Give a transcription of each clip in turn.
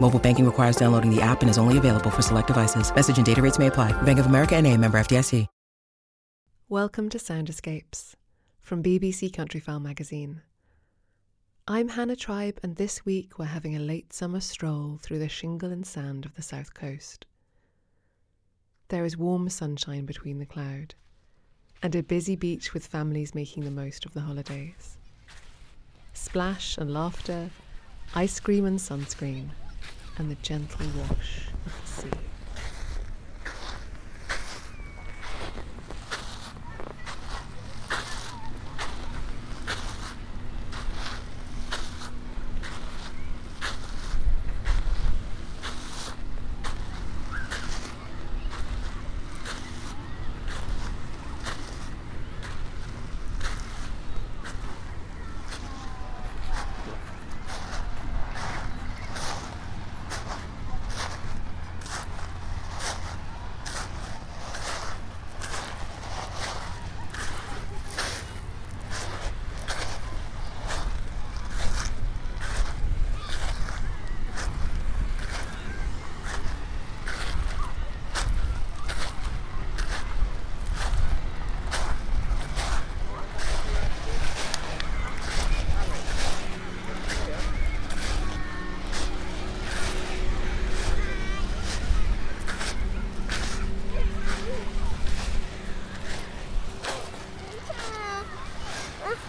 Mobile banking requires downloading the app and is only available for select devices. Message and data rates may apply. Bank of America and a member FDIC. Welcome to Sound Escapes from BBC Countryfile magazine. I'm Hannah Tribe, and this week we're having a late summer stroll through the shingle and sand of the south coast. There is warm sunshine between the cloud, and a busy beach with families making the most of the holidays. Splash and laughter, ice cream and sunscreen, and the gentle wash of the sea.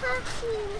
хочу.